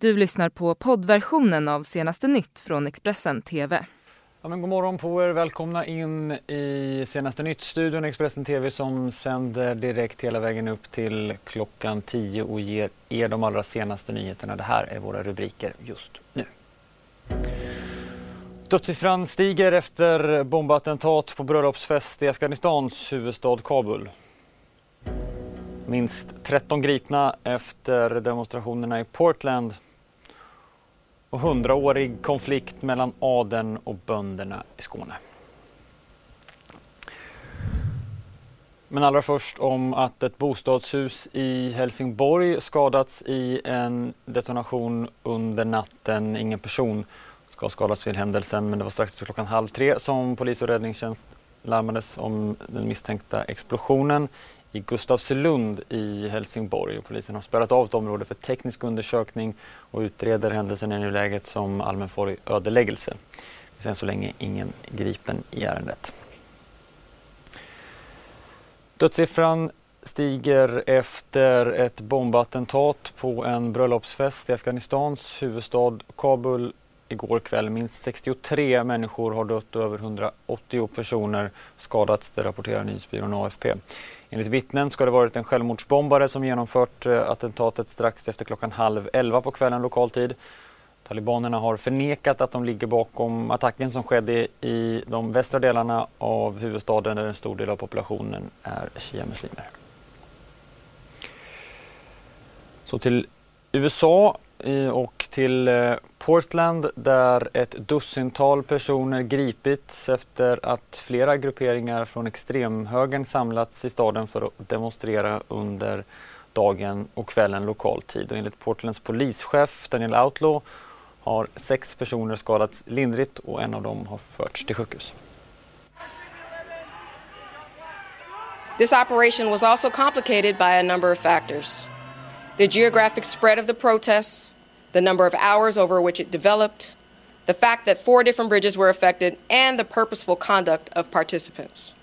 Du lyssnar på poddversionen av senaste nytt från Expressen TV. Ja, men god morgon på er. Välkomna in i senaste nytt-studion Expressen TV som sänder direkt hela vägen upp till klockan 10 och ger er de allra senaste nyheterna. Det här är våra rubriker just nu. Dödssiffran stiger efter bombattentat på bröllopsfest i Afghanistans huvudstad Kabul. Minst 13 gripna efter demonstrationerna i Portland och hundraårig konflikt mellan adeln och bönderna i Skåne. Men allra först om att ett bostadshus i Helsingborg skadats i en detonation under natten. Ingen person ska skadas vid händelsen men det var strax efter klockan halv tre som polis och räddningstjänst larmades om den misstänkta explosionen i Gustavslund i Helsingborg. Polisen har spärrat av ett område för teknisk undersökning och utreder händelsen i nuläget som allmänfarlig ödeläggelse. Det finns än så länge ingen gripen i ärendet. Dödssiffran stiger efter ett bombattentat på en bröllopsfest i Afghanistans huvudstad Kabul igår kväll. Minst 63 människor har dött och över 180 personer skadats, det rapporterar nyhetsbyrån AFP. Enligt vittnen ska det varit en självmordsbombare som genomfört eh, attentatet strax efter klockan halv elva på kvällen lokal tid. Talibanerna har förnekat att de ligger bakom attacken som skedde i de västra delarna av huvudstaden där en stor del av populationen är shia-muslimer. Så till USA eh, och till eh, Portland där ett dussintal personer gripits efter att flera grupperingar från extremhögern samlats i staden för att demonstrera under dagen och kvällen lokal tid. Och enligt Portlands polischef Daniel Outlaw har sex personer skadats lindrigt och en av dem har förts till sjukhus. This operation was also complicated by a number of factors. The geographic spread of the protests, the number of hours over which it developed, the fact that four different bridges were affected, and the purposeful conduct of participants.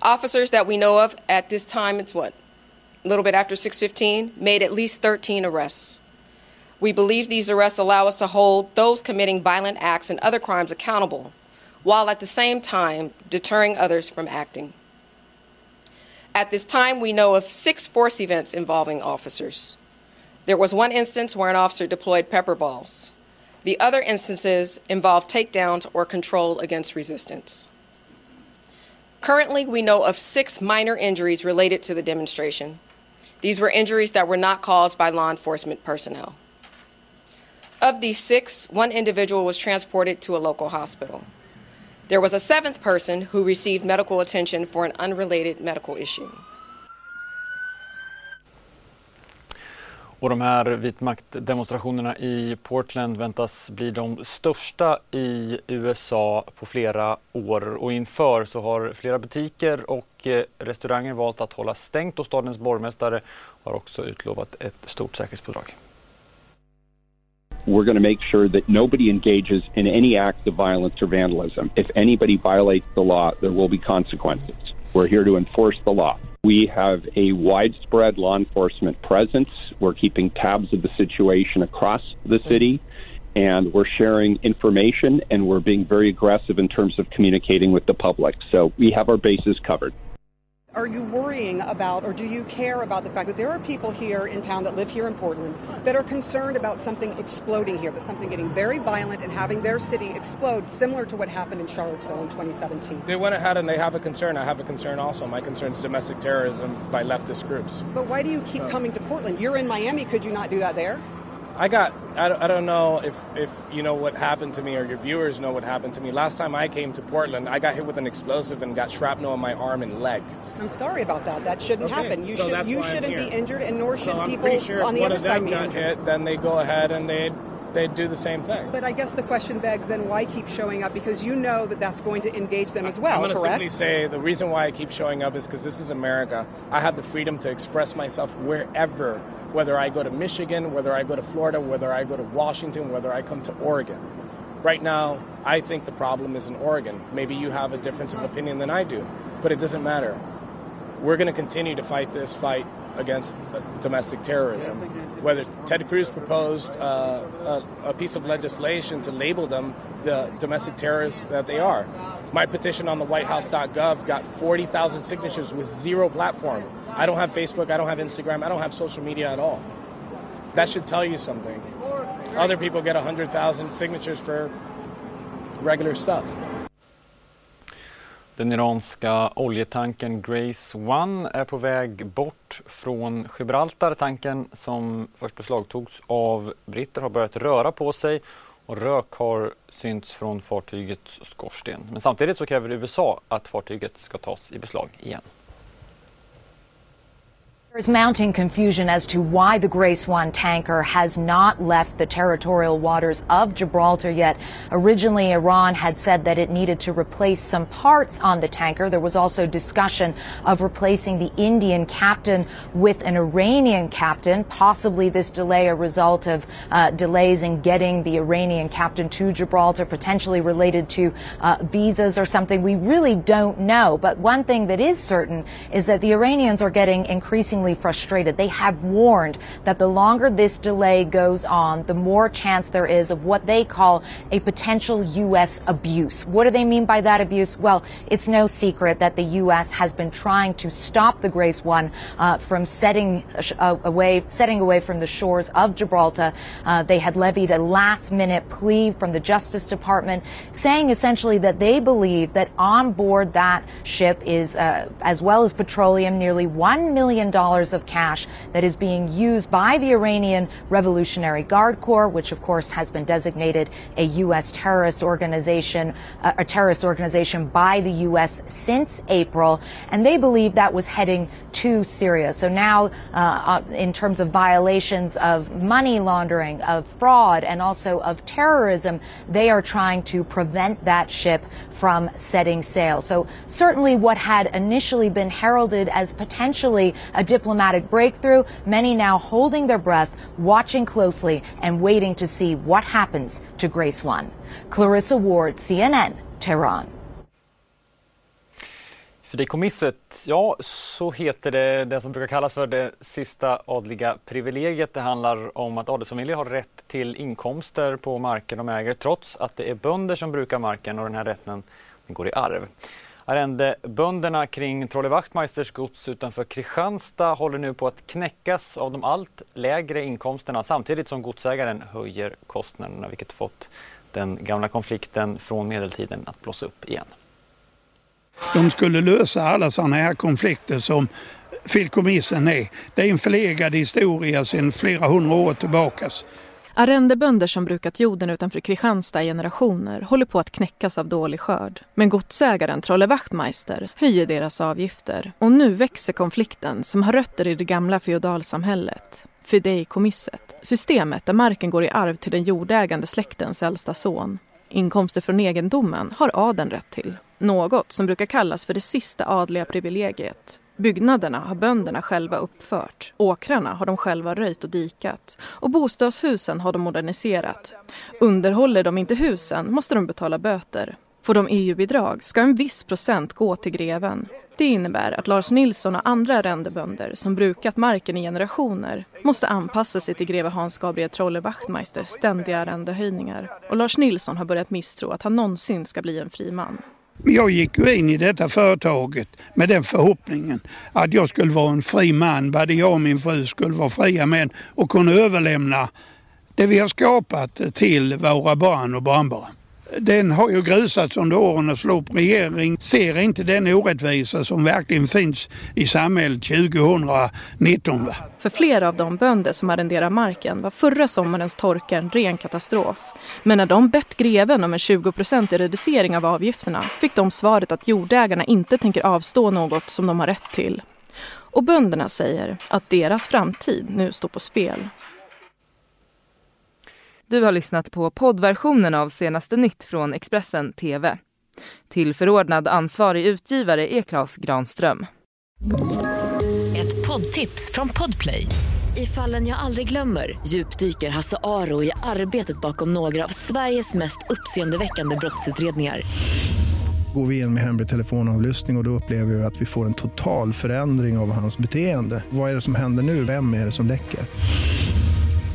Officers that we know of at this time, it's what, a little bit after 6:15, made at least 13 arrests. We believe these arrests allow us to hold those committing violent acts and other crimes accountable, while at the same time deterring others from acting. At this time, we know of six force events involving officers. There was one instance where an officer deployed pepper balls. The other instances involved takedowns or control against resistance. Currently, we know of six minor injuries related to the demonstration. These were injuries that were not caused by law enforcement personnel. Of these six, one individual was transported to a local hospital. There was a seventh person who received medical attention for an unrelated medical issue. Och de här vitmaktdemonstrationerna i Portland väntas bli de största i USA på flera år och inför så har flera butiker och eh, restauranger valt att hålla stängt och stadens borgmästare har också utlovat ett stort säkerhetspådrag. We're going to make sure that nobody engages in any acts of violence or vandalism. If anybody violates the law, there will be consequences. We're here to enforce the law. We have a widespread law enforcement presence. We're keeping tabs of the situation across the city, and we're sharing information, and we're being very aggressive in terms of communicating with the public. So we have our bases covered. Are you worrying about, or do you care about the fact that there are people here in town that live here in Portland that are concerned about something exploding here, that something getting very violent and having their city explode, similar to what happened in Charlottesville in 2017? They went ahead and they have a concern. I have a concern also. My concern is domestic terrorism by leftist groups. But why do you keep uh, coming to Portland? You're in Miami. Could you not do that there? I got, I don't, I don't know if, if you know what happened to me or your viewers know what happened to me. Last time I came to Portland, I got hit with an explosive and got shrapnel in my arm and leg. I'm sorry about that. That shouldn't Okay, happen. You so should you shouldn't be injured, and nor should So people sure on the other side them be got injured. hit, then they go ahead and they they do the same thing. But I guess the question begs then why keep showing up because you know that that's going to engage them as well, I'm going to simply say the reason why I keep showing up is because this is America. I have the freedom to express myself wherever, whether I go to Michigan, whether I go to Florida, whether I go to Washington, whether I come to Oregon. Right now, I think the problem is in Oregon. Maybe you have a difference of opinion than I do, but it doesn't matter. We're going to continue to fight this fight against domestic terrorism. Whether Ted Cruz proposed uh, a, a piece of legislation to label them the domestic terrorists that they are. My petition on the WhiteHouse.gov got 40,000 signatures with zero platform. I don't have Facebook, I don't have Instagram, I don't have social media at all. That should tell you something. Other people get 100,000 signatures for regular stuff. Den iranska oljetanken Grace One är på väg bort från Gibraltar. Tanken som först beslagtogs av britter har börjat röra på sig och rök har synts från fartygets skorsten. Men samtidigt så kräver USA att fartyget ska tas i beslag igen. There's mounting confusion as to why the Grace One tanker has not left the territorial waters of Gibraltar yet. Originally, Iran had said that it needed to replace some parts on the tanker. There was also discussion of replacing the Indian captain with an Iranian captain. Possibly this delay a result of uh, delays in getting the Iranian captain to Gibraltar, potentially related to uh, visas or something. We really don't know. But one thing that is certain is that the Iranians are getting increasingly frustrated. They have warned that the longer this delay goes on, the more chance there is of what they call a potential U.S. abuse. What do they mean by that abuse? Well, it's no secret that the U.S. has been trying to stop the Grace One uh, from setting uh, away, setting away from the shores of Gibraltar. Uh, they had levied a last-minute plea from the Justice Department, saying essentially that they believe that on board that ship is, uh, as well as petroleum, nearly one million dollars of cash that is being used by the Iranian Revolutionary Guard Corps, which of course has been designated a U.S. terrorist organization, uh, a terrorist organization by the U.S. since April, and they believe that was heading to Syria. So now, uh, in terms of violations of money laundering, of fraud, and also of terrorism, they are trying to prevent that ship from setting sail. So certainly what had initially been heralded as potentially a diplomatic diplomatic breakthrough, many now holding their breath, watching closely, and waiting to see what happens to Grace One. Clarissa Ward, CNN, Tehran. Fideikommisset, ja så heter det det som brukar kallas för det sista adliga privilegiet. Det handlar om att adelsfamiljer har rätt till inkomster på marken de äger trots att det är bönder som brukar marken och den här rätten den går i arv. Arrendebönderna kring Trolle Wachtmeisters gods utanför Kristianstad håller nu på att knäckas av de allt lägre inkomsterna samtidigt som godsägaren höjer kostnaderna vilket fått den gamla konflikten från medeltiden att blossa upp igen. De skulle lösa alla sådana här konflikter som filkomissen är. Det är en förlegad historia sedan flera hundra år tillbaka. Arrendebönder som brukat jorden utanför Kristianstad i generationer håller på att knäckas av dålig skörd. Men godsägaren Trolle Wachtmeister höjer deras avgifter och nu växer konflikten som har rötter i det gamla feodalsamhället. Fideikommisset, systemet där marken går i arv till den jordägande släktens äldsta son. Inkomster från egendomen har adeln rätt till. Något som brukar kallas för det sista adliga privilegiet. Byggnaderna har bönderna själva uppfört. Åkrarna har de själva röjt och dikat. Och bostadshusen har de moderniserat. Underhåller de inte husen måste de betala böter. Får de EU-bidrag ska en viss procent gå till greven. Det innebär att Lars Nilsson och andra arrendebönder som brukat marken i generationer måste anpassa sig till greve Hans Gabriel Trolle Wachtmeisters ständiga arrendehöjningar. Och Lars Nilsson har börjat misstro att han någonsin ska bli en fri man. Jag gick ju in i detta företaget med den förhoppningen att jag skulle vara en fri man. Både jag och min fru skulle vara fria män och kunna överlämna det vi har skapat till våra barn och barnbarn. Den har ju grusats under årens lopp. Regeringen ser inte den orättvisa som verkligen finns i samhället 2019. För flera av de bönder som arrenderar marken var förra sommarens torka en ren katastrof. Men när de bett greven om en 20-procentig reducering av avgifterna fick de svaret att jordägarna inte tänker avstå något som de har rätt till. Och bönderna säger att deras framtid nu står på spel. Du har lyssnat på poddversionen av senaste nytt från Expressen TV. Tillförordnad ansvarig utgivare är Klas Granström. Ett poddtips från Podplay. I fallen jag aldrig glömmer djupdyker Hasse Aro i arbetet bakom några av Sveriges mest uppseendeväckande brottsutredningar Går vi in med hemlig telefonavlyssning och, och då upplever vi att vi får en total förändring av hans beteende. Vad är det som händer nu? Vem är det som läcker?